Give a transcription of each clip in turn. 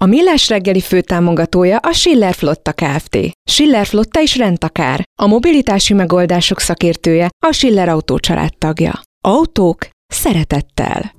A Millás reggeli főtámogatója a Schiller Flotta Kft. Schiller Flotta is rendtakár. A mobilitási megoldások szakértője a Schiller Autó tagja. Autók szeretettel.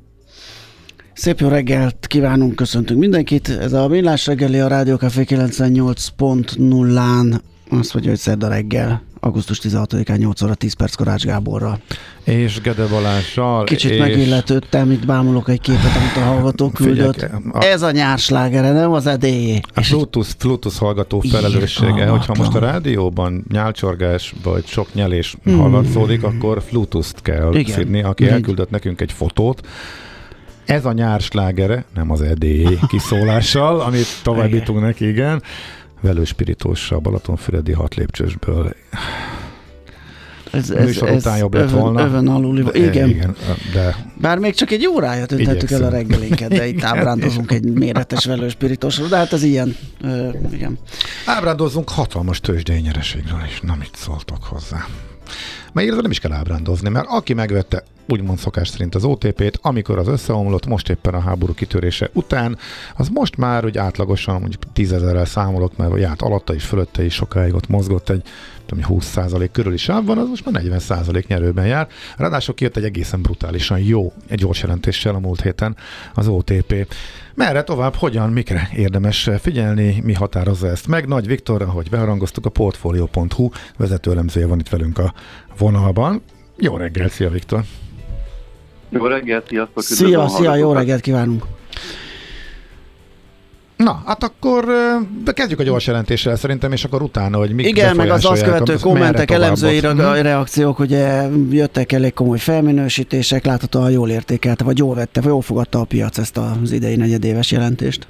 Szép jó reggelt kívánunk, köszöntünk mindenkit. Ez a Millás reggeli a Rádió Café 98.0-án. Azt mondja, hogy szerda reggel augusztus 16-án 8 óra 10 perc Korács Gáborral. És Gede Balással. Kicsit és... megilletődtem, itt bámulok egy képet, amit a hallgató küldött. Figyelj, a... Ez a nyárslágere, nem az edélyé. A Bluetooth, Bluetooth hallgató felelőssége, hogyha most a rádióban nyálcsorgás vagy sok nyelés hmm. hallatszódik, akkor Bluetooth-t kell Igen. szidni, aki Igen. elküldött nekünk egy fotót, ez a nyárslágere, nem az edély kiszólással, amit továbbítunk neki, igen. Velő Spiritus a Balatonfüredi hat lépcsősből. Ez, ez, műsor után jobb lett volna. Öven alul, de, igen. igen de... Bár még csak egy órája tüntettük el a reggelinket, de itt ábrándozunk egy méretes velőspiritosról, de hát ez ilyen. Ö, igen. Ábrándozunk hatalmas tőzsdei nyereségről, és nem itt szóltok hozzá. Mert nem is kell ábrándozni, mert aki megvette úgymond szokás szerint az OTP-t, amikor az összeomlott, most éppen a háború kitörése után, az most már hogy átlagosan mondjuk tízezerrel számolok, mert járt alatta is, fölötte is sokáig ott mozgott egy tudom, 20% körüli sáv van, az most már 40% nyerőben jár. Ráadásul kijött egy egészen brutálisan jó, egy gyors jelentéssel a múlt héten az OTP. Merre tovább, hogyan, mikre érdemes figyelni, mi határozza ezt meg. Nagy Viktor, ahogy beharangoztuk, a Portfolio.hu vezetőlemzője van itt velünk a vonalban. Jó reggel, szia Viktor! Jó reggelt, sziasztok! Szia, szia, jó reggelt kívánunk! Na, hát akkor kezdjük a gyors jelentéssel szerintem, és akkor utána, hogy mik Igen, meg az azt követő kommentek, elemzői hmm. reakciók, ugye jöttek elég komoly felminősítések, láthatóan jól értékelte, vagy jól vette, vagy jól fogadta a piac ezt az idei negyedéves jelentést.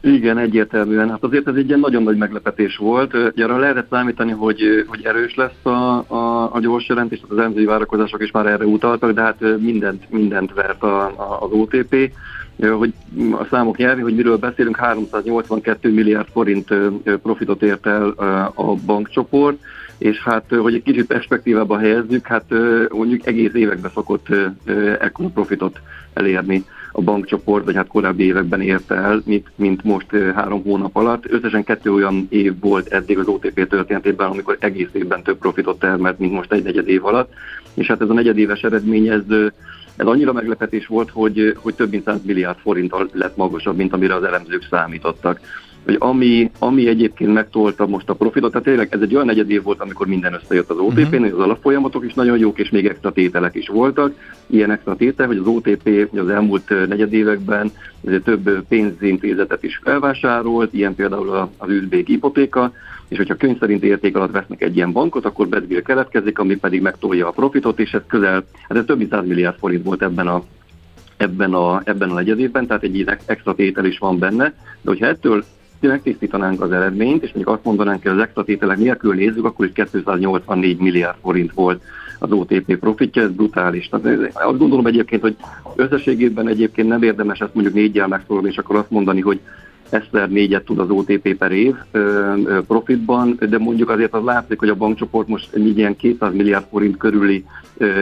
Igen, egyértelműen. Hát azért ez egy ilyen nagyon nagy meglepetés volt. Ugye arra lehetett számítani, hogy, hogy erős lesz a, a, a gyors jelentés, az elemzői várakozások is már erre utaltak, de hát mindent, mindent vert a, a, az OTP. Hogy a számok nyelvi, hogy miről beszélünk, 382 milliárd forint profitot ért el a bankcsoport, és hát, hogy egy kicsit perspektívába helyezzük, hát mondjuk egész években szokott ekkora profitot elérni a bankcsoport, vagy hát korábbi években érte el, mint, mint most három hónap alatt. Összesen kettő olyan év volt eddig az OTP történetében, amikor egész évben több profitot termelt, mint most egy negyed év alatt. És hát ez a negyedéves eredmény, ez, ez annyira meglepetés volt, hogy, hogy több mint 100 milliárd forint lett magasabb, mint amire az elemzők számítottak hogy ami, ami egyébként megtolta most a profitot, tehát tényleg ez egy olyan negyed év volt, amikor minden összejött az OTP-n, uh-huh. Mhm. az alapfolyamatok is nagyon jók, és még extra tételek is voltak. Ilyen extra tétel, hogy az OTP az elmúlt negyed években több pénzintézetet is felvásárolt, ilyen például az üzbék hipotéka, és hogyha könyv szerint érték alatt vesznek egy ilyen bankot, akkor bedvil keletkezik, ami pedig megtolja a profitot, és ez közel, hát ez több mint 100 milliárd forint volt ebben a ebben a, ebben a negyedében, tehát egy extra tétel is van benne, de hogyha ettől megtisztítanánk az eredményt, és mondjuk azt mondanánk, hogy az extra tételek nélkül nézzük, akkor is 284 milliárd forint volt az OTP profitja, ez brutális. Tehát azt gondolom egyébként, hogy összességében egyébként nem érdemes ezt mondjuk négyel megszólni, és akkor azt mondani, hogy Eszter négyet tud az OTP per év profitban, de mondjuk azért az látszik, hogy a bankcsoport most egy ilyen 200 milliárd forint körüli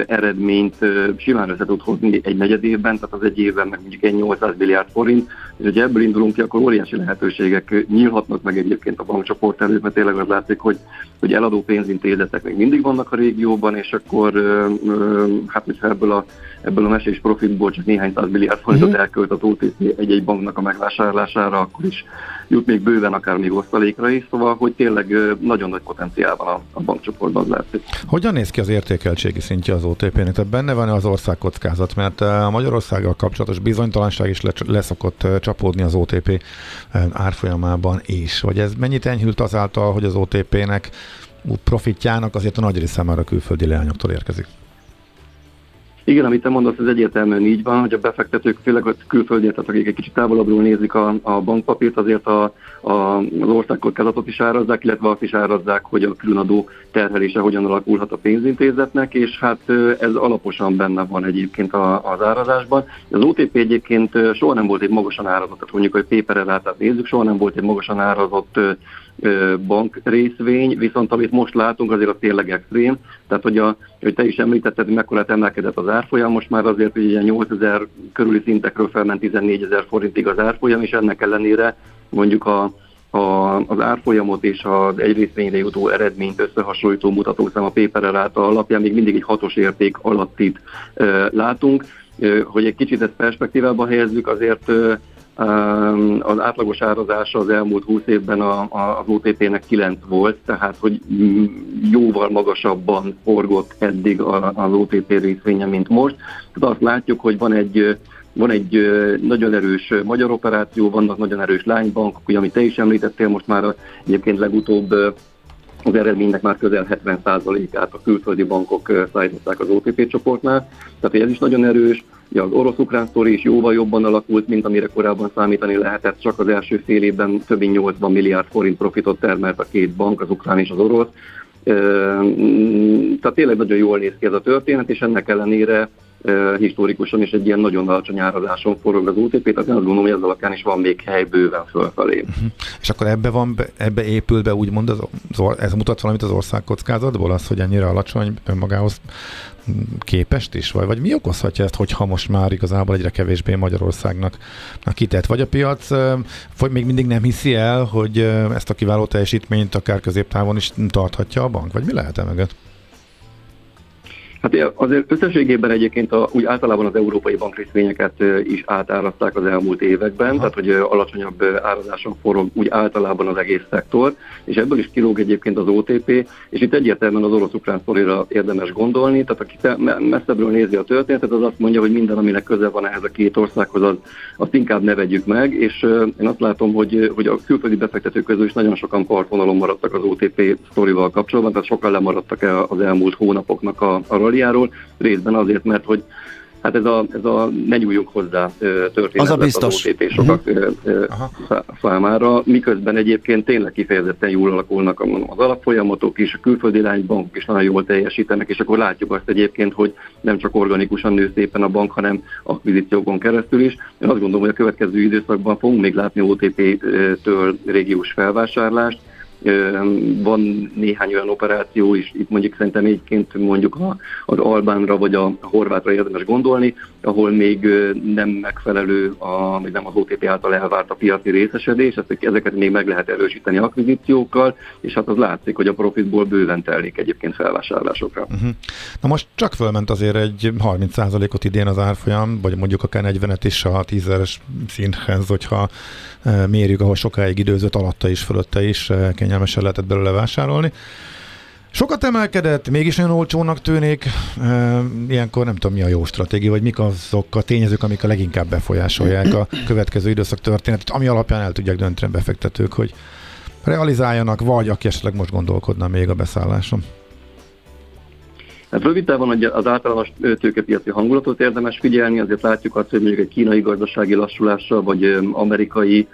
eredményt simán össze tud hozni egy negyed évben, tehát az egy évben meg mondjuk egy 800 milliárd forint, és hogyha ebből indulunk ki, akkor óriási lehetőségek nyílhatnak meg egyébként a bankcsoport előtt, mert tényleg az látszik, hogy, hogy eladó pénzintézetek még mindig vannak a régióban, és akkor hát hogyha ebből a, ebből a mesés profitból csak néhány száz milliárd forintot uh-huh. elkölt az OTP egy-egy banknak a megvásárlására, akkor is jut még bőven akár még osztalékra is, szóval hogy tényleg nagyon nagy potenciál van a, a bankcsoportban látszik. Hogyan néz ki az értékeltségi szintje az OTP-nek? Tehát benne van az országkockázat, mert a Magyarországgal kapcsolatos bizonytalanság is leszokott csapódni az OTP árfolyamában is. Vagy ez mennyit enyhült azáltal, hogy az OTP-nek profitjának azért a nagy része már a külföldi leányoktól érkezik? Igen, amit te mondasz, ez egyértelműen így van, hogy a befektetők, főleg a külföldiek, tehát akik egy kicsit távolabbról nézik a, a bankpapírt, azért a, a, az országkockázatot is árazzák, illetve azt is árazzák, hogy a különadó terhelése hogyan alakulhat a pénzintézetnek, és hát ez alaposan benne van egyébként a, az árazásban. Az OTP egyébként soha nem volt egy magasan árazott, tehát mondjuk, hogy paper nézzük, soha nem volt egy magasan árazott bank részvény, viszont amit most látunk, azért a tényleg extrém. Tehát, hogy, a, hogy te is említetted, hogy mekkora emelkedett az árfolyam, most már azért hogy ilyen 8000 körüli szintekről felment 14 ezer forintig az árfolyam, és ennek ellenére mondjuk a, a, az árfolyamot és az egy részvényre jutó eredményt összehasonlító mutatószám a paper által alapján még mindig egy hatos érték alattit e, látunk. E, hogy egy kicsit ezt perspektívába helyezzük, azért e, az átlagos árazása az elmúlt 20 évben a, az OTP-nek 9 volt, tehát hogy jóval magasabban forgott eddig az OTP részvénye, mint most. Tehát azt látjuk, hogy van egy van egy nagyon erős magyar operáció, vannak nagyon erős lánybankok, ugye, amit te is említettél, most már egyébként legutóbb az eredménynek már közel 70%-át a külföldi bankok szállították az OTP csoportnál, tehát ez is nagyon erős. Ja, az orosz-ukrán sztori is jóval jobban alakult, mint amire korábban számítani lehetett. Csak az első fél évben több mint 80 milliárd forint profitot termelt a két bank, az ukrán és az orosz. Tehát tényleg nagyon jól néz ki ez a történet, és ennek ellenére historikusan is egy ilyen nagyon alacsony árazáson forog az OTP, tehát azt gondolom, hogy ez alapján is van még hely bőven fölfelé. Uh-huh. És akkor ebbe van, ebbe épül be úgymond, az, az, ez mutat valamit az ország kockázatból, az, hogy ennyire alacsony önmagához képest is? Vagy, vagy mi okozhatja ezt, hogyha most már igazából egyre kevésbé Magyarországnak kitett? Vagy a piac vagy még mindig nem hiszi el, hogy ezt a kiváló teljesítményt akár középtávon is tarthatja a bank? Vagy mi lehet e mögött? Hát azért összességében egyébként a, úgy általában az európai bankrészvényeket is átárazták az elmúlt években, Aha. tehát hogy alacsonyabb árazáson forog úgy általában az egész szektor, és ebből is kilóg egyébként az OTP, és itt egyértelműen az orosz-ukrán szorira érdemes gondolni, tehát aki messzebbről nézi a történetet, az azt mondja, hogy minden, aminek köze van ehhez a két országhoz, az, azt inkább ne vegyük meg, és én azt látom, hogy, hogy a külföldi befektetők közül is nagyon sokan partvonalon maradtak az OTP sztorival kapcsolatban, tehát sokan lemaradtak el az elmúlt hónapoknak a, a ralliáról, részben azért, mert hogy Hát ez a, ez a ne nyúljunk hozzá történet az, a biztos. az OTP sokak uh-huh. számára, miközben egyébként tényleg kifejezetten jól alakulnak az alapfolyamatok is, a külföldi lánybankok is nagyon jól teljesítenek, és akkor látjuk azt egyébként, hogy nem csak organikusan nő szépen a bank, hanem akvizíciókon keresztül is. Én azt gondolom, hogy a következő időszakban fogunk még látni OTP-től régiós felvásárlást, van néhány olyan operáció is, itt mondjuk szerintem egyébként mondjuk az Albánra vagy a Horvátra érdemes gondolni, ahol még nem megfelelő, a, még nem az OTP által elvárt a piaci részesedés, ezeket még meg lehet erősíteni akvizíciókkal, és hát az látszik, hogy a profitból bőven telik egyébként felvásárlásokra. Uh-huh. Na most csak fölment azért egy 30%-ot idén az árfolyam, vagy mondjuk akár 40-et is a 10 szinthez, hogyha mérjük, ahol sokáig időzött alatta is, fölötte is kényelmesen lehetett belőle vásárolni. Sokat emelkedett, mégis olyan olcsónak tűnik. Ilyenkor nem tudom, mi a jó stratégia, vagy mik azok a tényezők, amik a leginkább befolyásolják a következő időszak történetet, ami alapján el tudják dönteni befektetők, hogy realizáljanak, vagy aki esetleg most gondolkodna még a beszálláson. Hát rövid távon az általános tőkepiaci hangulatot érdemes figyelni, azért látjuk azt, hogy mondjuk egy kínai gazdasági lassulással, vagy amerikai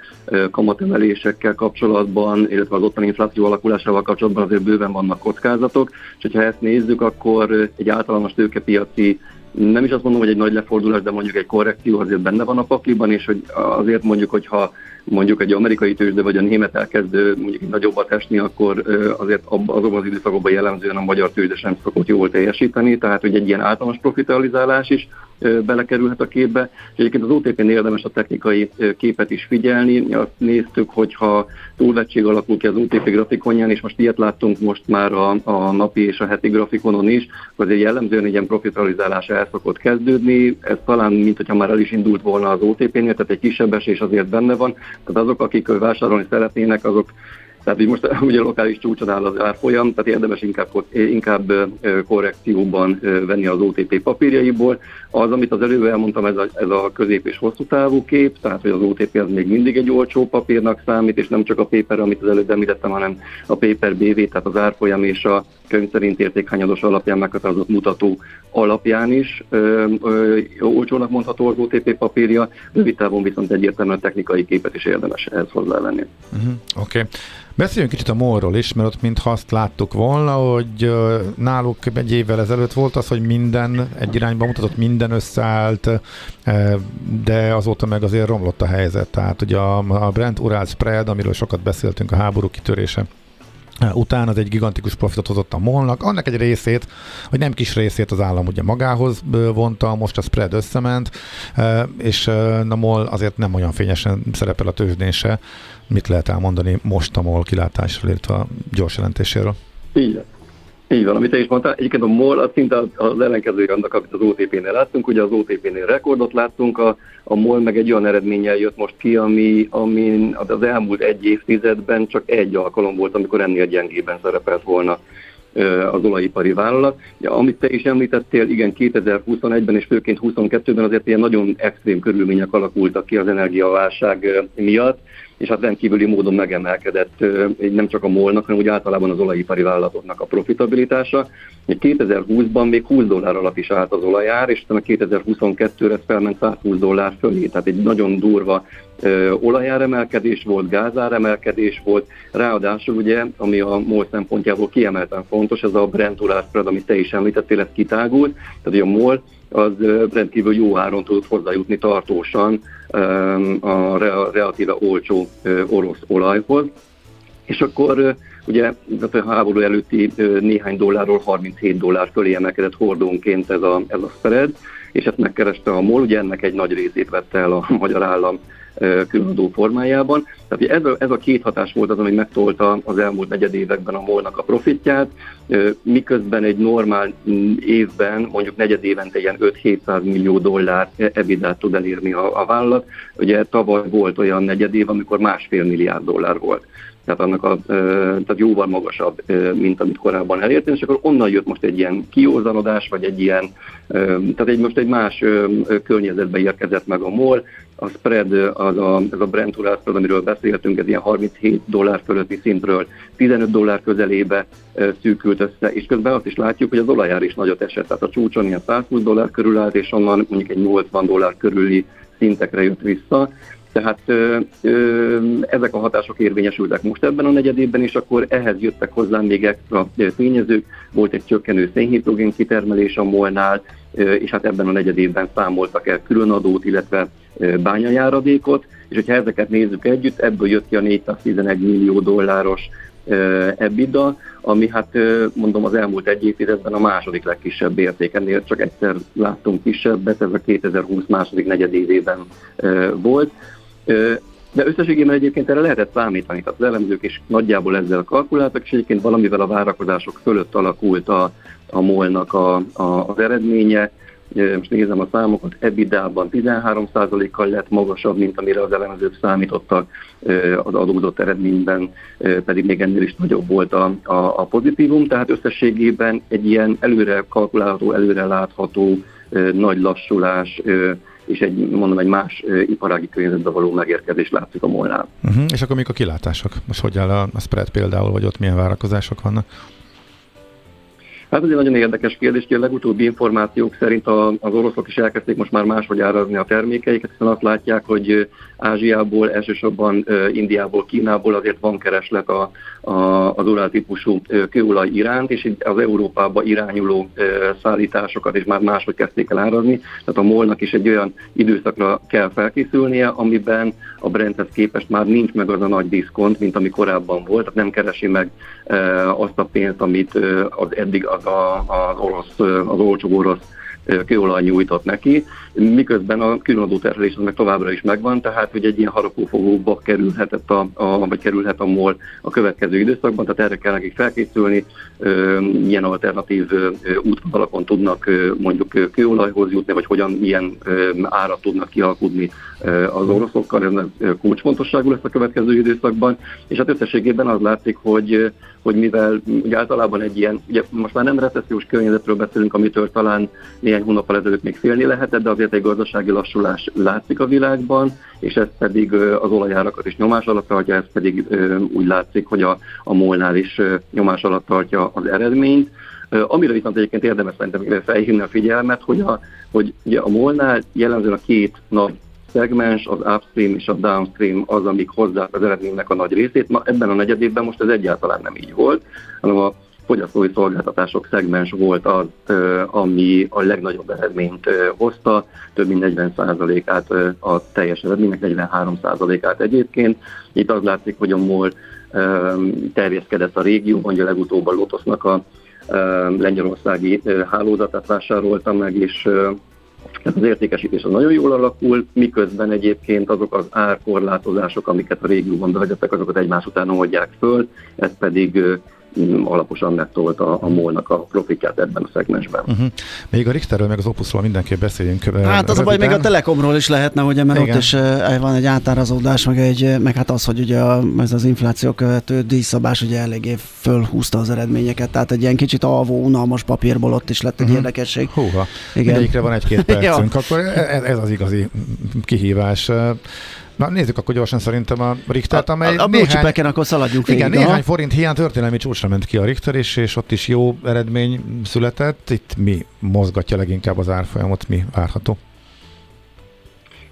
kamatemelésekkel kapcsolatban, illetve az ottani infláció alakulásával kapcsolatban azért bőven vannak kockázatok, és hogyha ezt nézzük, akkor egy általános tőkepiaci nem is azt mondom, hogy egy nagy lefordulás, de mondjuk egy korrekció azért benne van a pakliban, és hogy azért mondjuk, hogyha mondjuk egy amerikai tőzsde vagy a német elkezd mondjuk egy nagyobbat esni, akkor azért azokban az időszakokban jellemzően a magyar tőzsde sem szokott jól teljesíteni, tehát hogy egy ilyen általános profitalizálás is belekerülhet a képbe. És egyébként az OTP-n érdemes a technikai képet is figyelni. Azt néztük, hogyha túlvettség alakul ki az OTP grafikonján, és most ilyet láttunk most már a, a napi és a heti grafikonon is, azért jellemzően ilyen profitalizálás el szokott kezdődni. Ez talán, mint hogyha már el is indult volna az OTP-nél, tehát egy kisebb esés azért benne van. Tehát azok, akik vásárolni szeretnének, azok Tehát így most ugye lokális csúcson áll az árfolyam, tehát érdemes inkább, inkább korrekcióban venni az OTP papírjaiból. Az, amit az előbb elmondtam, ez a, ez a közép és hosszú távú kép, tehát hogy az OTP az még mindig egy olcsó papírnak számít, és nem csak a paper, amit az előbb említettem, hanem a paper BV, tehát az árfolyam és a könyv szerint értékhányados alapján meghatározott mutató alapján is ö, ö, olcsónak mondható az OTP papírja, rövid távon viszont egyértelműen technikai képet is érdemes ehhez hozzávenni. Uh-huh, Oké. Okay. Beszéljünk kicsit a molról is, mert ott mintha azt láttuk volna, hogy náluk egy évvel ezelőtt volt az, hogy minden egy irányba mutatott, minden összeállt, de azóta meg azért romlott a helyzet. Tehát ugye a Brent Ural Spread, amiről sokat beszéltünk a háború kitörése után az egy gigantikus profitot hozott a molnak, annak egy részét, vagy nem kis részét az állam ugye magához vonta, most a spread összement, és a MOL azért nem olyan fényesen szerepel a tőzsdén se. Mit lehet elmondani most a MOL kilátásról, illetve a gyors jelentéséről? Igen. Így van, amit te is mondtál. Egyébként a MOL az szinte az ellenkezője annak, amit az OTP-nél láttunk. Ugye az OTP-nél rekordot láttunk, a, a MOL meg egy olyan eredménnyel jött most ki, ami, ami az elmúlt egy évtizedben csak egy alkalom volt, amikor ennél gyengében szerepelt volna az olajipari vállalat. Ja, amit te is említettél, igen, 2021-ben és főként 2022-ben azért ilyen nagyon extrém körülmények alakultak ki az energiaválság miatt, és hát rendkívüli módon megemelkedett nem csak a molnak, hanem úgy általában az olajipari vállalatoknak a profitabilitása. 2020-ban még 20 dollár alatt is állt az olajár, és utána 2022-re felment 120 dollár fölé, tehát egy nagyon durva olajáremelkedés volt, gázáremelkedés volt, ráadásul ugye, ami a MOL szempontjából kiemelten fontos, ez a Brent spread, amit te is említettél, ez kitágult, tehát a MOL az rendkívül jó áron tudott hozzájutni tartósan a relatíve olcsó orosz olajhoz. És akkor ugye a háború előtti néhány dollárról 37 dollár fölé emelkedett hordónként ez a, ez a spread, és ezt megkereste a MOL, ugye ennek egy nagy részét vette el a magyar állam különadó formájában. Tehát ez a, ez a két hatás volt az, ami megtolta az elmúlt negyed években a molnak a profitját, miközben egy normál évben, mondjuk negyed évente ilyen 5-700 millió dollár ebidát tud elérni a, a vállalat. Ugye tavaly volt olyan negyed év, amikor másfél milliárd dollár volt tehát annak a, tehát jóval magasabb, mint amit korábban elértem, és akkor onnan jött most egy ilyen kiózanodás, vagy egy ilyen, tehát egy most egy más környezetbe érkezett meg a MOL, a spread, az a, ez a Brent spread, amiről beszéltünk, ez ilyen 37 dollár fölötti szintről 15 dollár közelébe szűkült össze, és közben azt is látjuk, hogy az olajár is nagyot esett, tehát a csúcson ilyen 120 dollár körül állt, és onnan mondjuk egy 80 dollár körüli szintekre jött vissza. Tehát ö, ö, ezek a hatások érvényesültek most ebben a negyedében, és akkor ehhez jöttek hozzá még extra tényezők. Volt egy csökkenő szénhidrogén kitermelés a molnál, és hát ebben a negyedében számoltak el különadót, illetve bányajáradékot, és hogyha ezeket nézzük együtt, ebből jött ki a 411 millió dolláros EBITDA, ami hát mondom az elmúlt egy évtizedben a második legkisebb érték. Ennél csak egyszer láttunk kisebbet, ez a 2020 második negyedévében volt. De összességében egyébként erre lehetett számítani, tehát az elemzők is nagyjából ezzel kalkuláltak, és egyébként valamivel a várakozások fölött alakult a, a molnak a, a, az eredménye. Most nézem a számokat, EBITDA-ban 13%-kal lett magasabb, mint amire az elemzők számítottak, az adózott eredményben pedig még ennél is nagyobb volt a, a, a pozitívum, tehát összességében egy ilyen előre kalkulálható, előre látható nagy lassulás és egy, mondom, egy más iparági környezetbe való megérkezés látszik a molnál. Uh-huh. És akkor mik a kilátások? Most hogy áll a, spread például, vagy ott milyen várakozások vannak? Hát ez egy nagyon érdekes kérdés, hogy a legutóbbi információk szerint az oroszok is elkezdték most már máshogy árazni a termékeiket, hiszen azt látják, hogy Ázsiából, elsősorban Indiából, Kínából azért van kereslet a, a, az urál típusú kőolaj iránt, és az Európába irányuló szállításokat is már máshogy kezdték el árazni. Tehát a molnak is egy olyan időszakra kell felkészülnie, amiben a Brenthez képest már nincs meg az a nagy diszkont, mint ami korábban volt, tehát nem keresi meg azt a pénzt, amit az eddig az, az orosz, az olcsó orosz kőolaj nyújtott neki, miközben a különadó terhelés meg továbbra is megvan, tehát hogy egy ilyen harapófogóba kerülhetett a, a, vagy kerülhet a MOL a következő időszakban, tehát erre kell nekik felkészülni, milyen alternatív útvonalakon tudnak mondjuk kőolajhoz jutni, vagy hogyan milyen árat tudnak kialkudni az oroszokkal, ez kulcsfontosságú lesz a következő időszakban, és hát összességében az látszik, hogy, hogy mivel ugye általában egy ilyen, ugye most már nem recessziós környezetről beszélünk, amitől talán néhány hónappal ezelőtt még félni lehetett, de azért egy gazdasági lassulás látszik a világban, és ez pedig az olajárakat is nyomás alatt tartja, ez pedig úgy látszik, hogy a, a molnál is nyomás alatt tartja az eredményt. Amire viszont egyébként érdemes szerintem felhívni a figyelmet, hogy a, hogy ugye a molnál jellemzően a két nagy szegmens, az upstream és a downstream az, amik hozzá az eredménynek a nagy részét. Ma ebben a negyedében most ez egyáltalán nem így volt, hanem a fogyasztói szolgáltatások szegmens volt az, ami a legnagyobb eredményt hozta, több mint 40%-át a teljes eredménynek, 43%-át egyébként. Itt az látszik, hogy a MOL terjeszkedett a régióban, ugye legutóbb a Lotusnak a lengyelországi hálózatát vásárolta meg, és ez az értékesítés az nagyon jól alakul, miközben egyébként azok az árkorlátozások, amiket a régióban bevezettek, azokat egymás után oldják föl, ez pedig alaposan megtolta a molnak a profitját ebben a szegmensben. Uh-huh. Még a Richterről, meg az Opusról mindenképp beszéljünk. Hát az a baj, még a Telekomról is lehetne, hogy mert ott is van egy átárazódás, meg, egy, meg hát az, hogy ugye ez az infláció követő díjszabás ugye eléggé fölhúzta az eredményeket, tehát egy ilyen kicsit alvó, unalmas papírból ott is lett egy uh-huh. érdekesség. Húha, Igen. mindegyikre van egy-két percünk, akkor ez, ez az igazi kihívás. Na nézzük akkor gyorsan szerintem a Richtert, amely a, a, néhány, akkor szaladjunk Igen, végig, néhány forint hiány történelmi csúcsra ment ki a Richter, és, és ott is jó eredmény született. Itt mi mozgatja leginkább az árfolyamot, mi várható?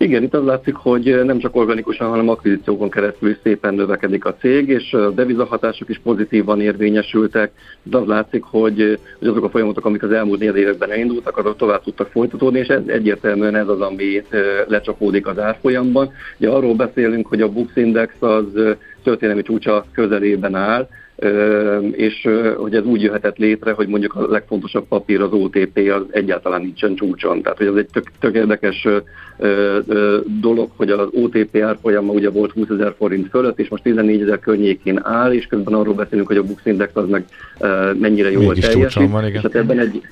Igen, itt az látszik, hogy nem csak organikusan, hanem akvizíciókon keresztül szépen növekedik a cég, és a devizahatások is pozitívan érvényesültek. De az látszik, hogy, hogy azok a folyamatok, amik az elmúlt négy években elindultak, azok tovább tudtak folytatódni, és ez egyértelműen ez az, ami lecsapódik az árfolyamban. Ugye arról beszélünk, hogy a Bux Index az történelmi csúcsa közelében áll, és hogy ez úgy jöhetett létre, hogy mondjuk a legfontosabb papír, az OTP, az egyáltalán nincsen csúcson. Tehát, hogy ez egy tök, tök érdekes dolog, hogy az OTP árfolyama ugye volt 20 ezer forint fölött, és most 14 ezer környékén áll, és közben arról beszélünk, hogy a Bux Index az meg mennyire jól teljesít. Van, igen. És hát ebben egy,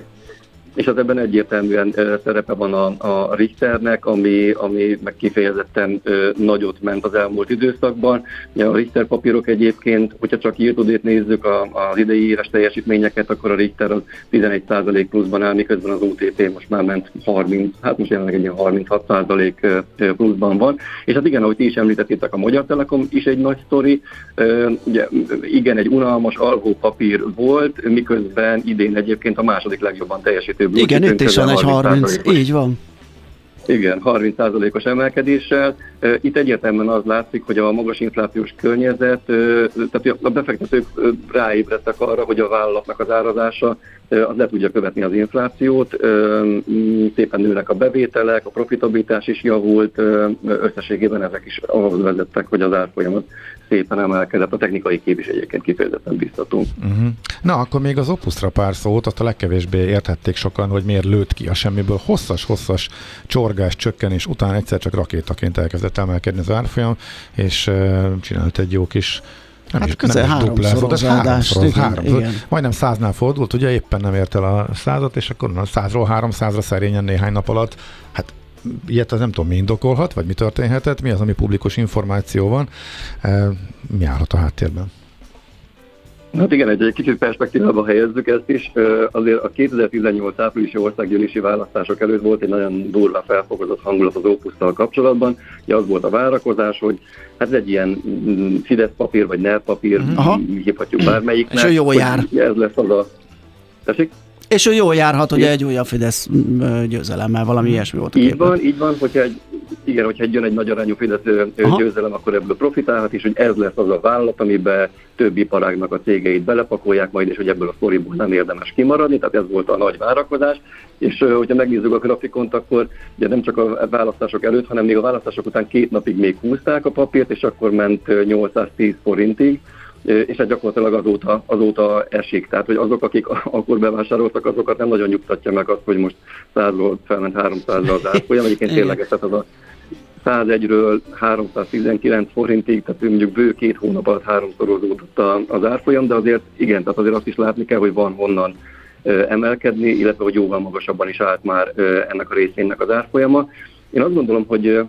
és az ebben egyértelműen szerepe van a, a Richternek, ami, ami meg kifejezetten nagyot ment az elmúlt időszakban. A Richter papírok egyébként, hogyha csak írtodét nézzük az idei éves teljesítményeket, akkor a Richter az 11% pluszban áll, miközben az OTP most már ment 30, hát most jelenleg egy 36% pluszban van. És hát igen, ahogy ti is említettétek, a Magyar Telekom is egy nagy sztori. Ugye, igen, egy unalmas alvó papír volt, miközben idén egyébként a második legjobban teljesítő igen, itt is van egy 30, 30 így van. Igen, 30%-os emelkedéssel. Itt egyértelműen az látszik, hogy a magas inflációs környezet, tehát a befektetők ráébredtek arra, hogy a vállalatnak az árazása az le tudja követni az inflációt, szépen nőnek a bevételek, a profitabilitás is javult, összességében ezek is ahhoz vezettek, hogy az árfolyamat szépen emelkedett, a technikai kép is egyébként kifejezetten biztató. Uh-huh. Na, akkor még az Opusra pár szót, azt a legkevésbé értették sokan, hogy miért lőtt ki a semmiből hosszas-hosszas csorgás, csökkenés után egyszer csak rakétaként elkezdett emelkedni az árfolyam, és uh, csinált egy jó kis nem hát is, közel nem három, igen. Majdnem száznál fordult, ugye éppen nem ért el a százat, és akkor a százról háromszázra szerényen néhány nap alatt. Hát ilyet az nem tudom, mi indokolhat, vagy mi történhetett, mi az, ami publikus információ van, e, mi állhat a háttérben? Hát igen, egy, egy kicsit perspektívába helyezzük ezt is. Azért a 2018 áprilisi országgyűlési választások előtt volt egy nagyon durva felfogozott hangulat az Opusztal kapcsolatban. Ugye az volt a várakozás, hogy hát ez egy ilyen mm, Fidesz papír, vagy NER papír, Aha. hívhatjuk bármelyiknek. És jó jár. Ez lesz az a... Tessék? És ő jól járhat, hogy egy újabb Fidesz győzelemmel, valami ilyesmi volt. Így van, így van, hogyha egy, igen, hogyha jön egy nagy arányú Fidesz Aha. győzelem, akkor ebből profitálhat, és hogy ez lesz az a vállalat, amiben több iparágnak a cégeit belepakolják majd, és hogy ebből a sztoriból nem érdemes kimaradni, tehát ez volt a nagy várakozás. És hogyha megnézzük a grafikont, akkor ugye nem csak a választások előtt, hanem még a választások után két napig még húzták a papírt, és akkor ment 810 forintig és ez gyakorlatilag azóta, azóta esik. Tehát, hogy azok, akik akkor bevásároltak, azokat nem nagyon nyugtatja meg azt, hogy most 100-ról felment 300-ra az árfolyam. Egyébként tényleg ez az a 101-ről 319 forintig, tehát mondjuk bő két hónap alatt háromszorozódott az árfolyam, de azért igen, tehát azért azt is látni kell, hogy van honnan emelkedni, illetve hogy jóval magasabban is állt már ennek a részének az árfolyama. Én azt gondolom, hogy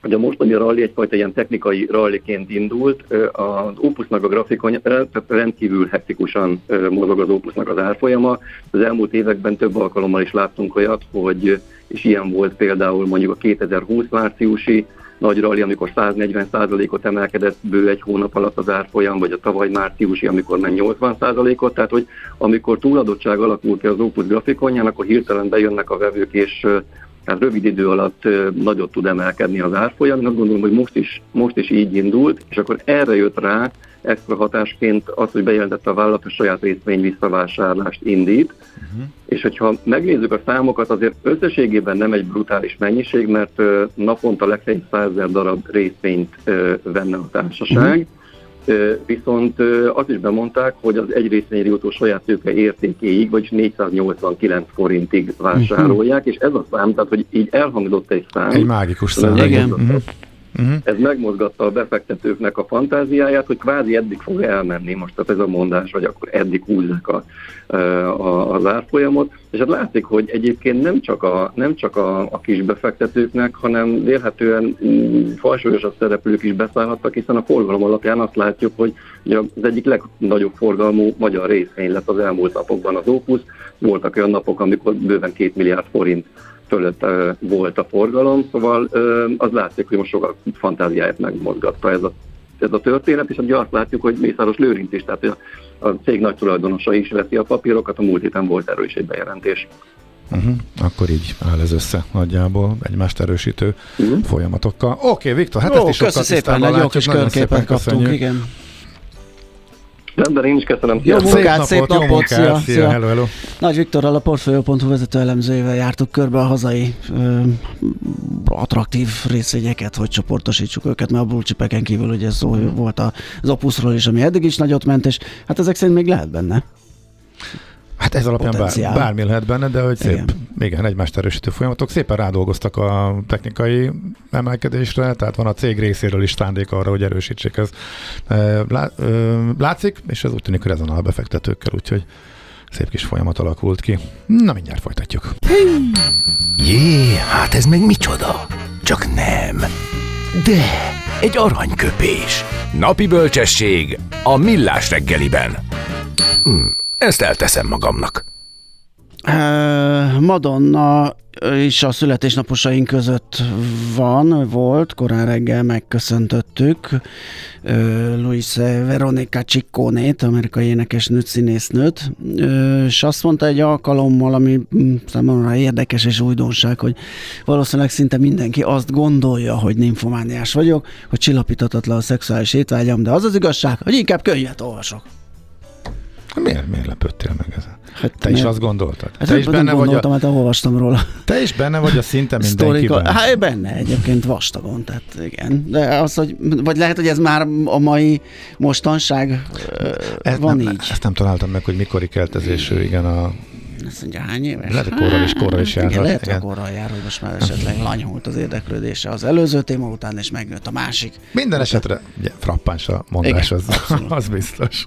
hogy a mostani rally egyfajta ilyen technikai ralliként indult, az Opusnak a grafikon rendkívül hektikusan mozog az Opusnak az árfolyama. Az elmúlt években több alkalommal is láttunk olyat, hogy és ilyen volt például mondjuk a 2020 márciusi nagy rally, amikor 140%-ot emelkedett bő egy hónap alatt az árfolyam, vagy a tavaly márciusi, amikor meg 80%-ot, tehát hogy amikor túladottság alakul ki az Opus grafikonján, akkor hirtelen bejönnek a vevők, és tehát rövid idő alatt nagyot tud emelkedni az árfolyam. Én azt gondolom, hogy most is, most is így indult, és akkor erre jött rá extra hatásként az, hogy bejelentette a vállalat, hogy saját részvény visszavásárlást indít. Uh-huh. És hogyha megnézzük a számokat, azért összességében nem egy brutális mennyiség, mert naponta legfeljebb 100 darab részvényt venne a társaság. Uh-huh Viszont azt is bemondták, hogy az egy részvényre jutó saját tőke értékéig, vagyis 489 forintig vásárolják, uh-huh. és ez a szám, tehát hogy így elhangzott egy szám. Egy mágikus szám. Igen. Uh-huh. Ez megmozgatta a befektetőknek a fantáziáját, hogy kvázi eddig fog elmenni most, tehát ez a mondás, vagy akkor eddig húzzák a, a, az árfolyamot. És hát látszik, hogy egyébként nem csak a, nem csak a, a kis befektetőknek, hanem vélhetően mm, falsúlyosabb szereplők is beszállhattak, hiszen a forgalom alapján azt látjuk, hogy az egyik legnagyobb forgalmú magyar részvény lett az elmúlt napokban az Opus. Voltak olyan napok, amikor bőven két milliárd forint fölött volt a forgalom, szóval az látszik, hogy most sokkal fantáziáját megmozgatta ez a, ez a történet, és ugye azt látjuk, hogy Mészáros Lőrinc is, tehát a cég nagy tulajdonosa is veszi a papírokat, a múlt héten volt erről is egy bejelentés. Uh-huh. Akkor így áll ez össze nagyjából egymást erősítő uh-huh. folyamatokkal. Oké, okay, Viktor, hát Ó, ezt is sokkal szépen, egy jó kis körképet kaptunk, igen. Rendben, én is köszönöm. Jó munkát, szép napot, napot szia, szia, szia. Hello, hello. Nagy Viktorral, a Portfolio.hu vezető elemzőjével jártuk körbe a hazai ö, attraktív részvényeket, hogy csoportosítsuk őket, mert a blue chipeken kívül ugye szó volt az Opusról is, ami eddig is nagyot ment, és hát ezek szerint még lehet benne. Hát ez alapján bár, bármi lehet benne, de hogy szép, igen, igen egymást erősítő folyamatok. Szépen rádolgoztak a technikai emelkedésre, tehát van a cég részéről is szándék arra, hogy erősítsék ez. Látszik, és ez úgy tűnik rezonál befektetőkkel, úgyhogy szép kis folyamat alakult ki. Na, mindjárt folytatjuk. Jé, hát ez meg micsoda? Csak nem. De, egy aranyköpés. Napi bölcsesség a millás reggeliben. Hm. Ezt elteszem magamnak. Madonna is a születésnaposaink között van, volt, korán reggel megköszöntöttük Luis Veronica Ciccone-t, amerikai énekesnőt, színésznőt, és azt mondta egy alkalommal, ami mm, számomra érdekes és újdonság, hogy valószínűleg szinte mindenki azt gondolja, hogy ninfomániás vagyok, hogy csillapítatatlan a szexuális étvágyam, de az az igazság, hogy inkább könyvet olvasok. Miért, miért lepődtél meg ezen? Hát te is azt gondoltad? Hát te is benne vagy a... hát olvastam róla. Te is benne vagy a szinte mindenkiben? Hát benne egyébként vastagon, tehát igen. De az, hogy, vagy lehet, hogy ez már a mai mostanság ez van nem, így. Ezt nem találtam meg, hogy mikori keltezésű, igen, a azt mondja, hány éves? Lehet, hogy korral is, korral is jár. Igen, lehet, hogy korral jár, hogy most már esetleg lanyhult az érdeklődése az előző téma után, és megnőtt a másik. Minden esetre ugye, frappáns a mondás, igen, az, az biztos.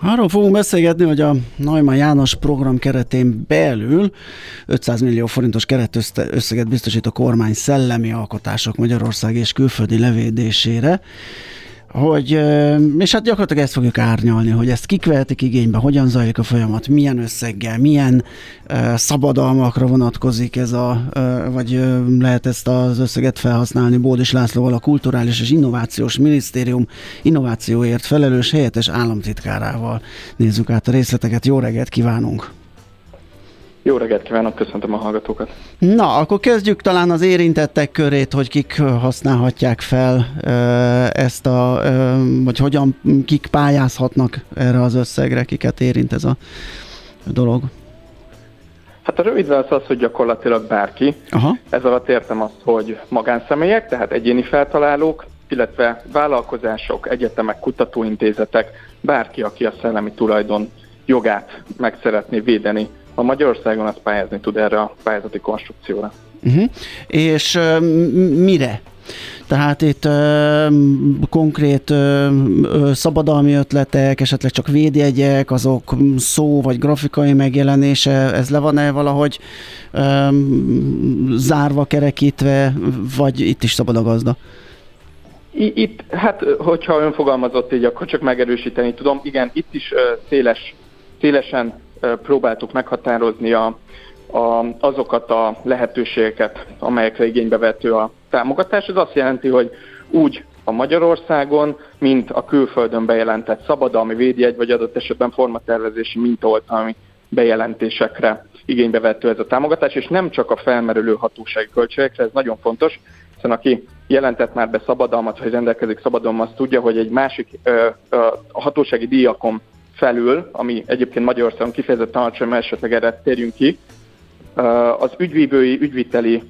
Arról fogunk beszélgetni, hogy a Neumann János program keretén belül 500 millió forintos keretösszeget biztosít a kormány szellemi alkotások Magyarország és külföldi levédésére hogy, és hát gyakorlatilag ezt fogjuk árnyalni, hogy ezt kik vehetik igénybe, hogyan zajlik a folyamat, milyen összeggel, milyen uh, szabadalmakra vonatkozik ez a, uh, vagy uh, lehet ezt az összeget felhasználni Bódis Lászlóval, a Kulturális és Innovációs Minisztérium innovációért felelős helyettes államtitkárával. Nézzük át a részleteket, jó reggelt kívánunk! Jó reggelt kívánok, köszöntöm a hallgatókat. Na, akkor kezdjük talán az érintettek körét, hogy kik használhatják fel ezt a, vagy hogyan, kik pályázhatnak erre az összegre, kiket érint ez a dolog. Hát a rövid válasz az, hogy gyakorlatilag bárki. Aha. Ez alatt értem azt, hogy magánszemélyek, tehát egyéni feltalálók, illetve vállalkozások, egyetemek, kutatóintézetek, bárki, aki a szellemi tulajdon jogát meg szeretné védeni, a Magyarországon az pályázni tud erre a pályázati konstrukcióra. Uh-huh. És uh, mire? Tehát itt ö, konkrét ö, ö, szabadalmi ötletek, esetleg csak védjegyek, azok szó vagy grafikai megjelenése, ez le van-e valahogy ö, zárva, kerekítve, vagy itt is szabad a gazda? Itt, hát, hogyha önfogalmazott így, akkor csak megerősíteni tudom. Igen, itt is széles, szélesen próbáltuk meghatározni a, a, azokat a lehetőségeket, amelyekre igénybe vető a támogatás. Ez azt jelenti, hogy úgy a Magyarországon, mint a külföldön bejelentett szabadalmi védjegy, vagy adott esetben formatervezési mintaoltalmi bejelentésekre igénybe vettő ez a támogatás, és nem csak a felmerülő hatósági költségekre, ez nagyon fontos, hiszen aki jelentett már be szabadalmat, vagy rendelkezik szabadalmat, az tudja, hogy egy másik ö, ö, hatósági díjakon felül, ami egyébként Magyarországon kifejezetten alacsony, mert esetleg erre térjünk ki, az ügyvívői, ügyviteli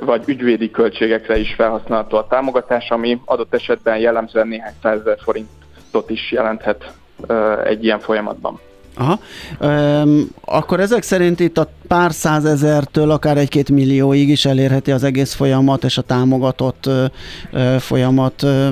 vagy ügyvédi költségekre is felhasználható a támogatás, ami adott esetben jellemzően néhány százezer forintot is jelenthet egy ilyen folyamatban. Aha. Üm, akkor ezek szerint itt a pár százezertől akár egy-két millióig is elérheti az egész folyamat és a támogatott ö, folyamat ö,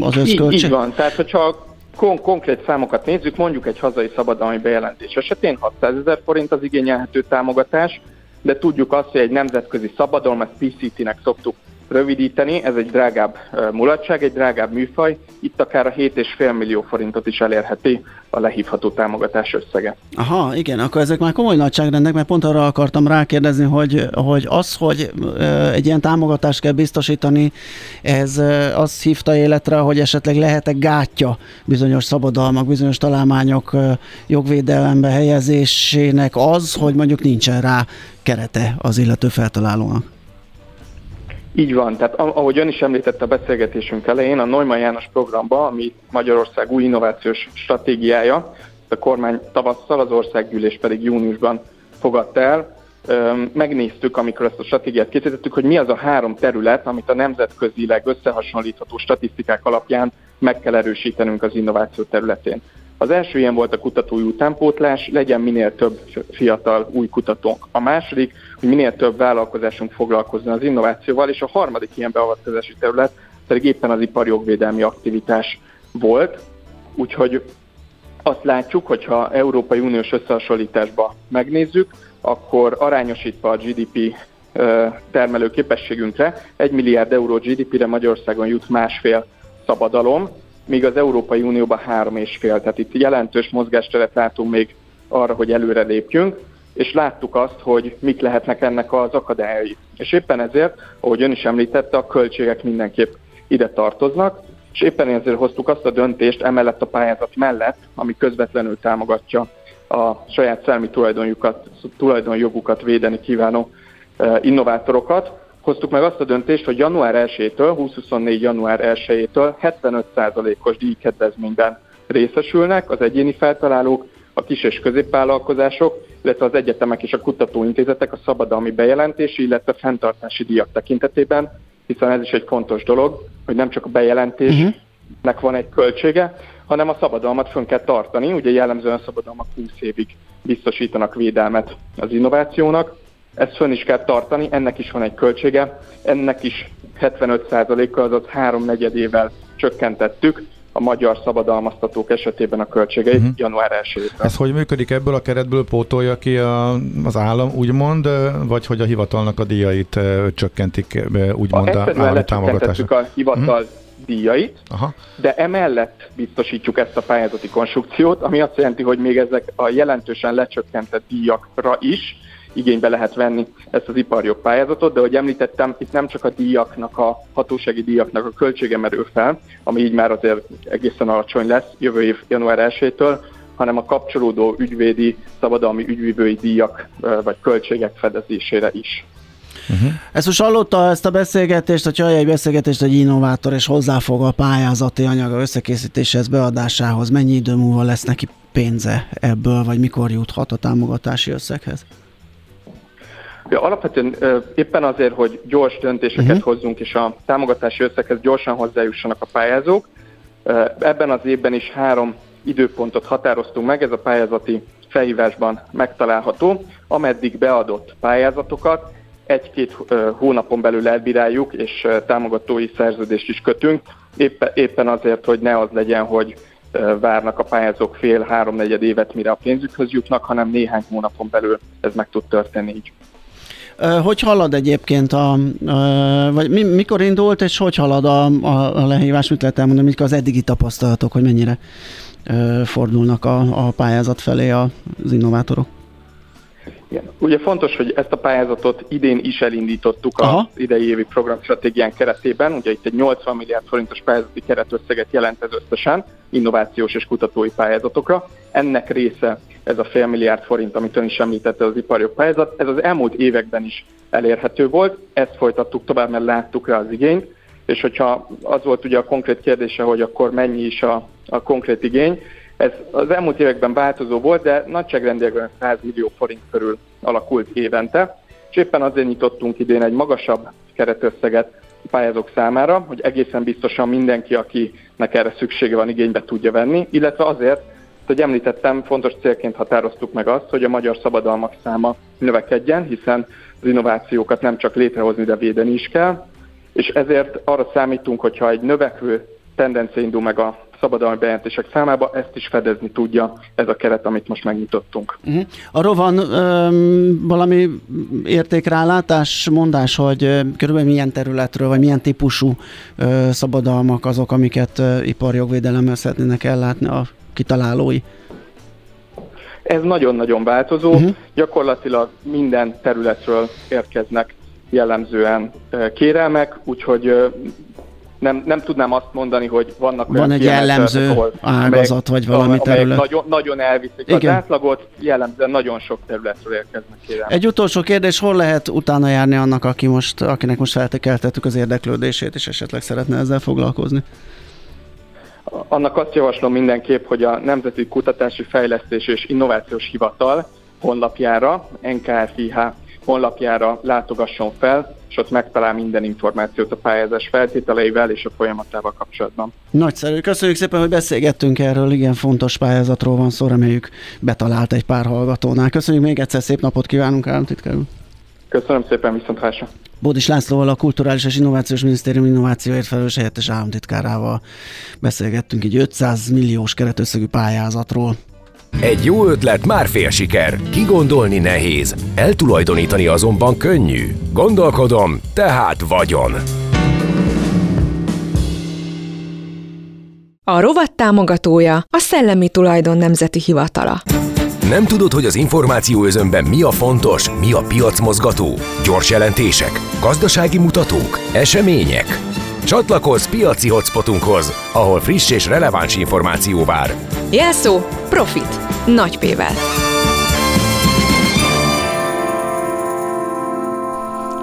az összköltség? Így, így van, tehát hogyha kon- konkrét számokat nézzük, mondjuk egy hazai szabadalmi bejelentés esetén 600 ezer forint az igényelhető támogatás, de tudjuk azt, hogy egy nemzetközi szabadalom, ezt PCT-nek szoktuk rövidíteni, ez egy drágább mulatság, egy drágább műfaj, itt akár a 7,5 millió forintot is elérheti a lehívható támogatás összege. Aha, igen, akkor ezek már komoly nagyságrendek, mert pont arra akartam rákérdezni, hogy, hogy az, hogy egy ilyen támogatást kell biztosítani, ez az hívta életre, hogy esetleg lehetek gátja bizonyos szabadalmak, bizonyos találmányok jogvédelembe helyezésének az, hogy mondjuk nincsen rá kerete az illető feltalálónak. Így van, tehát ahogy ön is említette a beszélgetésünk elején, a Neumann János programba, ami Magyarország új innovációs stratégiája, a kormány tavasszal, az országgyűlés pedig júniusban fogadta el. Megnéztük, amikor ezt a stratégiát készítettük, hogy mi az a három terület, amit a nemzetközileg összehasonlítható statisztikák alapján meg kell erősítenünk az innováció területén. Az első ilyen volt a kutatói utánpótlás, legyen minél több fiatal új kutatónk. A második, hogy minél több vállalkozásunk foglalkozzon az innovációval, és a harmadik ilyen beavatkozási terület pedig éppen az iparjogvédelmi aktivitás volt. Úgyhogy azt látjuk, hogyha Európai Uniós összehasonlításba megnézzük, akkor arányosítva a GDP termelő képességünkre, 1 milliárd euró GDP-re Magyarországon jut másfél szabadalom, míg az Európai Unióban három és fél. Tehát itt jelentős mozgásteret látunk még arra, hogy előre lépjünk, és láttuk azt, hogy mik lehetnek ennek az akadályai. És éppen ezért, ahogy ön is említette, a költségek mindenképp ide tartoznak, és éppen ezért hoztuk azt a döntést emellett a pályázat mellett, ami közvetlenül támogatja a saját szellemi tulajdonjukat, tulajdonjogukat védeni kívánó eh, innovátorokat, hoztuk meg azt a döntést, hogy január 1-től, 2024. január 1-től 75%-os díjkedvezményben részesülnek az egyéni feltalálók, a kis- és középvállalkozások, illetve az egyetemek és a kutatóintézetek a szabadalmi bejelentési, illetve fenntartási díjak tekintetében, hiszen ez is egy fontos dolog, hogy nem csak a bejelentésnek van egy költsége, hanem a szabadalmat fönn kell tartani. Ugye jellemzően a szabadalmak 20 évig biztosítanak védelmet az innovációnak, ezt fönn is kell tartani, ennek is van egy költsége, ennek is 75%-kal, azaz három negyedével csökkentettük a magyar szabadalmaztatók esetében a költségeit uh-huh. január 1 Ez hogy működik ebből a keretből, pótolja ki a, az állam, úgymond, vagy hogy a hivatalnak a díjait csökkentik, úgymond a, a állami támogatásra? a hivatal uh-huh. díjait, Aha. de emellett biztosítjuk ezt a pályázati konstrukciót, ami azt jelenti, hogy még ezek a jelentősen lecsökkentett díjakra is igénybe lehet venni ezt az iparjog pályázatot, de ahogy említettem, itt nem csak a díjaknak, a hatósági díjaknak a költsége merül fel, ami így már azért egészen alacsony lesz jövő év január 1-től, hanem a kapcsolódó ügyvédi, szabadalmi ügyvívői díjak vagy költségek fedezésére is. Uh-huh. Ezt most hallotta ezt a beszélgetést, hogyha egy beszélgetést egy innovátor és hozzáfog a pályázati anyaga összekészítéshez, beadásához, mennyi idő múlva lesz neki pénze ebből, vagy mikor juthat a támogatási összeghez? Alapvetően éppen azért, hogy gyors döntéseket uh-huh. hozzunk, és a támogatási összeghez gyorsan hozzájussanak a pályázók, ebben az évben is három időpontot határoztunk meg, ez a pályázati felhívásban megtalálható, ameddig beadott pályázatokat egy-két hónapon belül elbíráljuk, és támogatói szerződést is kötünk, éppen, éppen azért, hogy ne az legyen, hogy várnak a pályázók fél-háromnegyed évet, mire a pénzükhöz jutnak, hanem néhány hónapon belül ez meg tud történni így. Hogy halad egyébként, a, vagy mikor indult, és hogy halad a, a, a lehívás, mit lehet elmondani, mik az eddigi tapasztalatok, hogy mennyire fordulnak a, a pályázat felé az innovátorok? Igen. Ugye fontos, hogy ezt a pályázatot idén is elindítottuk Aha. az idei évi programstratégián keretében. Ugye itt egy 80 milliárd forintos pályázati keretösszeget jelent ez összesen innovációs és kutatói pályázatokra. Ennek része ez a fél milliárd forint, amit ön is említette az iparjog pályázat. Ez az elmúlt években is elérhető volt, ezt folytattuk tovább, mert láttuk rá az igényt, és hogyha az volt ugye a konkrét kérdése, hogy akkor mennyi is a, a konkrét igény, ez az elmúlt években változó volt, de nagyságrendileg 100 millió forint körül alakult évente, és éppen azért nyitottunk idén egy magasabb keretösszeget pályázók számára, hogy egészen biztosan mindenki, akinek erre szüksége van, igénybe tudja venni, illetve azért, hogy említettem, fontos célként határoztuk meg azt, hogy a magyar szabadalmak száma növekedjen, hiszen az innovációkat nem csak létrehozni, de védeni is kell, és ezért arra számítunk, hogyha egy növekvő tendencia indul meg a szabadalmi bejelentések számába, ezt is fedezni tudja ez a keret, amit most megnyitottunk. Uh-huh. Arról van um, valami értékrálátás, mondás, hogy uh, körülbelül milyen területről, vagy milyen típusú uh, szabadalmak azok, amiket uh, iparjogvédelemmel szeretnének ellátni a kitalálói? Ez nagyon-nagyon változó. Uh-huh. Gyakorlatilag minden területről érkeznek jellemzően kérelmek, úgyhogy nem, nem tudnám azt mondani, hogy vannak Van egy jellemző ahol, ágazat, vagy valami terület. Nagyon, nagyon elviszik Igen. az átlagot, jellemzően nagyon sok területről érkeznek kérem. Egy utolsó kérdés, hol lehet utána járni annak, aki most, akinek most feltekeltettük az érdeklődését, és esetleg szeretne ezzel foglalkozni? Annak azt javaslom mindenképp, hogy a Nemzeti Kutatási Fejlesztés és Innovációs Hivatal honlapjára, NKFIH honlapjára látogasson fel, és ott megtalál minden információt a pályázás feltételeivel és a folyamatával kapcsolatban. Nagyszerű, köszönjük szépen, hogy beszélgettünk erről, igen fontos pályázatról van szó, reméljük betalált egy pár hallgatónál. Köszönjük még egyszer, szép napot kívánunk, államtitkár Köszönöm szépen, viszontlátásra. Bódis Lászlóval, a Kulturális és Innovációs Minisztérium innovációért felelős helyettes államtitkárával beszélgettünk egy 500 milliós keretösszegű pályázatról. Egy jó ötlet már fél siker. Kigondolni nehéz, eltulajdonítani azonban könnyű. Gondolkodom, tehát vagyon. A rovat támogatója a Szellemi Tulajdon Nemzeti Hivatala. Nem tudod, hogy az információ özönben mi a fontos, mi a piacmozgató? Gyors jelentések, gazdasági mutatók, események? Csatlakozz piaci hotspotunkhoz, ahol friss és releváns információ vár. Jelszó Profit. Nagy P-vel.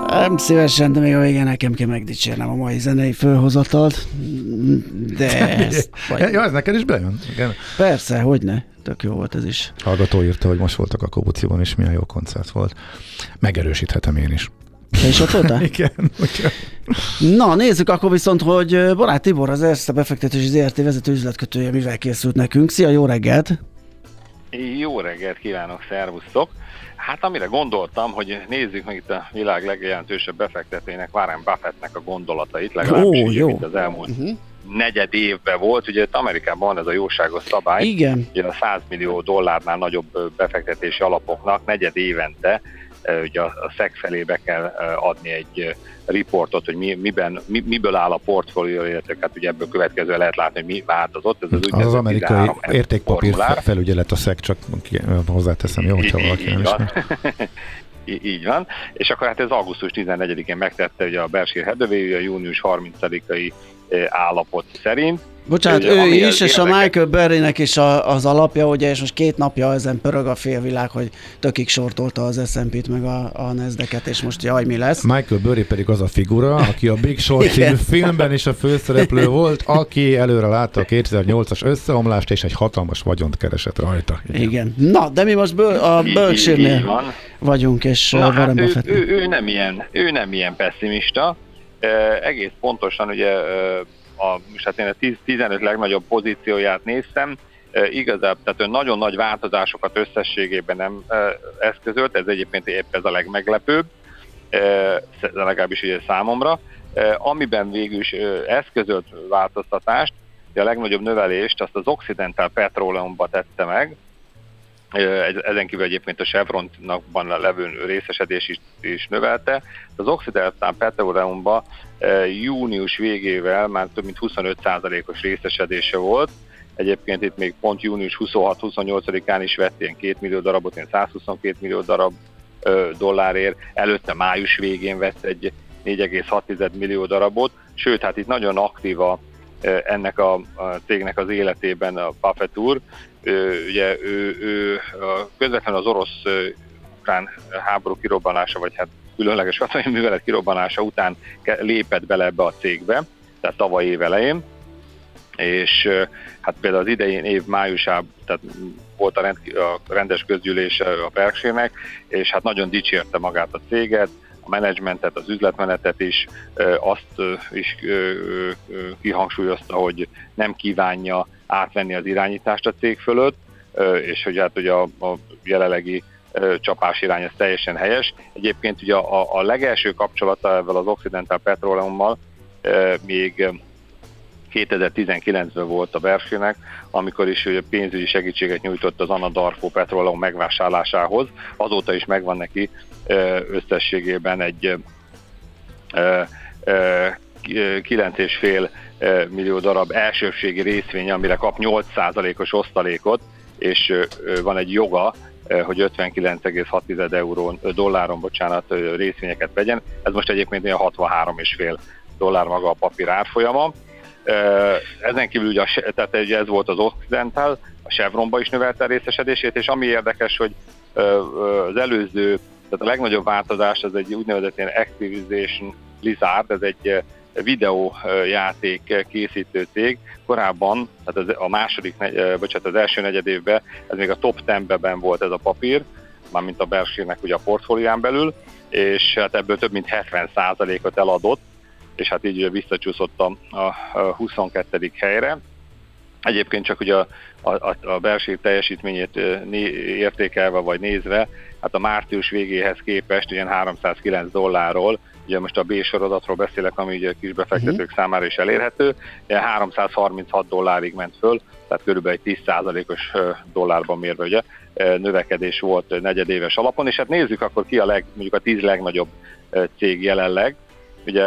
Nem szívesen, de még a végén nekem kell megdicsérnem a mai zenei fölhozatalt. De ezt... Vagy... Ja, ez neked is bejön? Igen. Persze, hogy ne. Tök jó volt ez is. Hallgató írta, hogy most voltak a Kobuciban, és milyen jó koncert volt. Megerősíthetem én is. Te is ott voltál? Igen. Okay. Na, nézzük akkor viszont, hogy Barát Tibor, az Erste befektetési ZRT vezető üzletkötője mivel készült nekünk. Szia, jó reggelt! Jó reggelt kívánok, szervusztok! Hát amire gondoltam, hogy nézzük meg itt a világ legjelentősebb befektetőjének, Warren Buffettnek a gondolatait, legalábbis Ó, jó. az elmúlt uh-huh. negyed évben volt. Ugye itt Amerikában van ez a jóságos szabály, Igen. ugye a 100 millió dollárnál nagyobb befektetési alapoknak negyed évente ugye a, a SZEC felé be kell adni egy riportot, hogy mi, miben, mi, miből áll a portfólió, illetve hát ugye ebből következően lehet látni, hogy mi változott. Ez az, az, az amerikai értékpapír formulár. felügyelet a SZEC, csak hozzáteszem, jó, hogyha valaki nem van. így van, és akkor hát ez augusztus 14-én megtette ugye a Berkshire Hathaway, a június 30-ai állapot szerint, Bocsánat, ő, ő is, és a Michael Berrynek is a, az alapja, ugye, és most két napja ezen pörög a félvilág, hogy tökig sortolta az S&P-t, meg a, a Nasdaq-et, és most jaj, mi lesz. Michael Berry pedig az a figura, aki a Big Short című filmben is a főszereplő volt, aki előre látta a 2008-as összeomlást, és egy hatalmas vagyont keresett rajta. Igen. Igen. Na, de mi most bő, a Berkshire-nél vagyunk, és Na, hát ő, ő, ő, nem ilyen, ő nem ilyen pessimista, egész pontosan ugye a, hát én a 15 legnagyobb pozícióját néztem, igazából, tehát ő nagyon nagy változásokat összességében nem eszközölt, ez egyébként épp ez a legmeglepőbb, legalábbis ugye számomra, amiben végül is eszközölt változtatást, a legnagyobb növelést azt az Occidental Petroleumba tette meg, ezen kívül egyébként a Chevronban levő részesedés is, is növelte. Az Occidental Petroleumban június végével már több mint 25%-os részesedése volt, Egyébként itt még pont június 26-28-án is vett ilyen 2 millió darabot, ilyen 122 millió darab dollárért, előtte május végén vett egy 4,6 millió darabot, sőt, hát itt nagyon aktív a, ennek a, a cégnek az életében a Buffett úr, ugye ő, ő közvetlenül az orosz ukrán háború kirobbanása, vagy hát különleges katonai művelet kirobbanása után lépett bele ebbe a cégbe, tehát tavaly év elején, és hát például az idején év májusában, tehát volt a, rend, a rendes közgyűlés a berkshire és hát nagyon dicsérte magát a céget, a menedzsmentet, az üzletmenetet is, azt is kihangsúlyozta, hogy nem kívánja átvenni az irányítást a cég fölött, és hogy hát ugye a, a jelenlegi csapás irány ez teljesen helyes. Egyébként ugye a, a legelső kapcsolata ezzel az Occidental Petroleummal még 2019-ben volt a versenynek, amikor is pénzügyi segítséget nyújtott az Anadarko Petroleum megvásárlásához. Azóta is megvan neki összességében egy 9,5 millió darab elsőbségi részvény, amire kap 8%-os osztalékot, és van egy joga, hogy 59,6 euró, dolláron, bocsánat, részvényeket vegyen. Ez most egyébként ilyen 63,5 dollár maga a papír árfolyama. Ezen kívül ugye, tehát ez volt az Occidental, a Chevronba is növelte a részesedését, és ami érdekes, hogy az előző, tehát a legnagyobb változás az egy úgynevezett ilyen Activization Blizzard, ez egy videójáték készítő cég. Korábban, tehát az, a második, bocsánat, az első negyed évben, ez még a top 10-ben volt ez a papír, mármint a Berkshire-nek ugye a portfólián belül, és hát ebből több mint 70%-ot eladott, és hát így ugye visszacsúszott a, a 22. helyre. Egyébként csak ugye a, a, a belső teljesítményét értékelve vagy nézve, hát a március végéhez képest ilyen 309 dollárról ugye most a B sorodatról beszélek, ami ugye kisbefektetők uh-huh. számára is elérhető, ilyen 336 dollárig ment föl, tehát körülbelül egy 10%-os dollárban mérve ugye? Növekedés volt negyedéves alapon, és hát nézzük akkor ki a leg, mondjuk a 10 legnagyobb cég jelenleg, ugye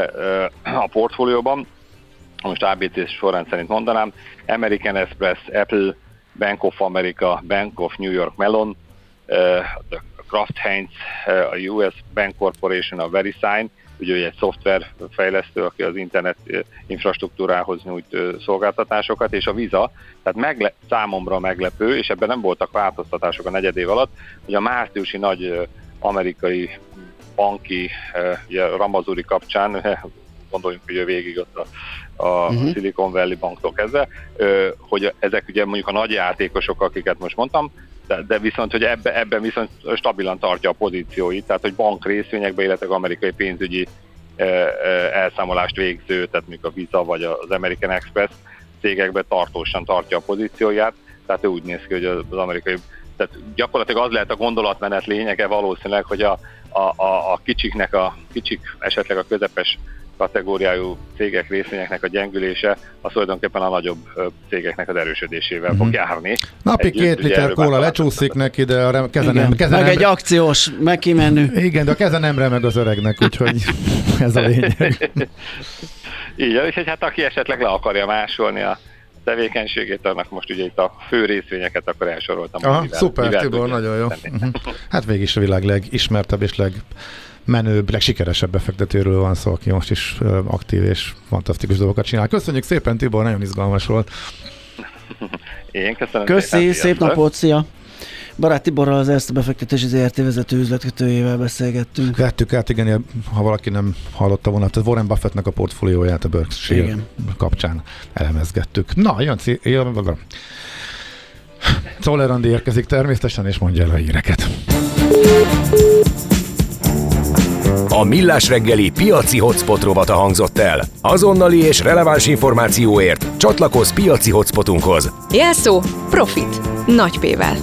a portfólióban, most ABC során szerint mondanám, American Express, Apple, Bank of America, Bank of New York Mellon, uh, Kraft Heinz, a US Bank Corporation, a VeriSign, ugye egy szoftverfejlesztő, aki az internet infrastruktúrához nyújt szolgáltatásokat, és a Visa, tehát megle- számomra meglepő, és ebben nem voltak változtatások a negyed év alatt, hogy a márciusi nagy amerikai banki, ugye Ramazuri kapcsán, gondoljunk ugye végig ott a, a uh-huh. Silicon Valley banktól kezdve, hogy ezek ugye mondjuk a nagy játékosok, akiket most mondtam, de, de viszont, hogy ebbe, ebben viszont stabilan tartja a pozícióit, tehát hogy bank részvényekbe, illetve amerikai pénzügyi elszámolást végző, tehát mondjuk a Visa vagy az American Express cégekbe tartósan tartja a pozícióját, tehát úgy néz ki, hogy az amerikai tehát gyakorlatilag az lehet a gondolatmenet lényege valószínűleg, hogy a, a, a, a kicsiknek, a kicsik, esetleg a közepes kategóriájú cégek részvényeknek a gyengülése az tulajdonképpen a nagyobb cégeknek az erősödésével uh-huh. fog mhm. járni. Napi Együtt, két liter kóla lecsúszik neki, de a keze nem, keze Meg nem, egy akciós megkimenő. Igen, de a keze nem remeg az öregnek, úgyhogy ez a lényeg. Igen, és hát aki esetleg le akarja másolni a tevékenységét, annak most ugye itt a fő részvényeket akkor elsoroltam. Aha, mivel, szuper, mivel Tibor, nagyon jó. Uh-huh. Hát végig is a világ legismertebb és leg legmenőbb, legsikeresebb befektetőről van szó, aki most is aktív és fantasztikus dolgokat csinál. Köszönjük szépen, Tibor, nagyon izgalmas volt. Én köszönöm Köszi, szépen, szép napot, szia! Barát Tiborral az ezt a befektetési ZRT vezető üzletkötőjével beszélgettünk. Vettük át, igen, ha valaki nem hallotta volna, tehát Warren Buffettnek a portfólióját a Berkshire igen. kapcsán elemezgettük. Na, jön, jön Czoller Andi érkezik természetesen, és mondja el a híreket. A Millás reggeli piaci hotspot rovata hangzott el. Azonnali és releváns információért csatlakozz piaci hotspotunkhoz. Jelszó Profit. Nagy P-vel.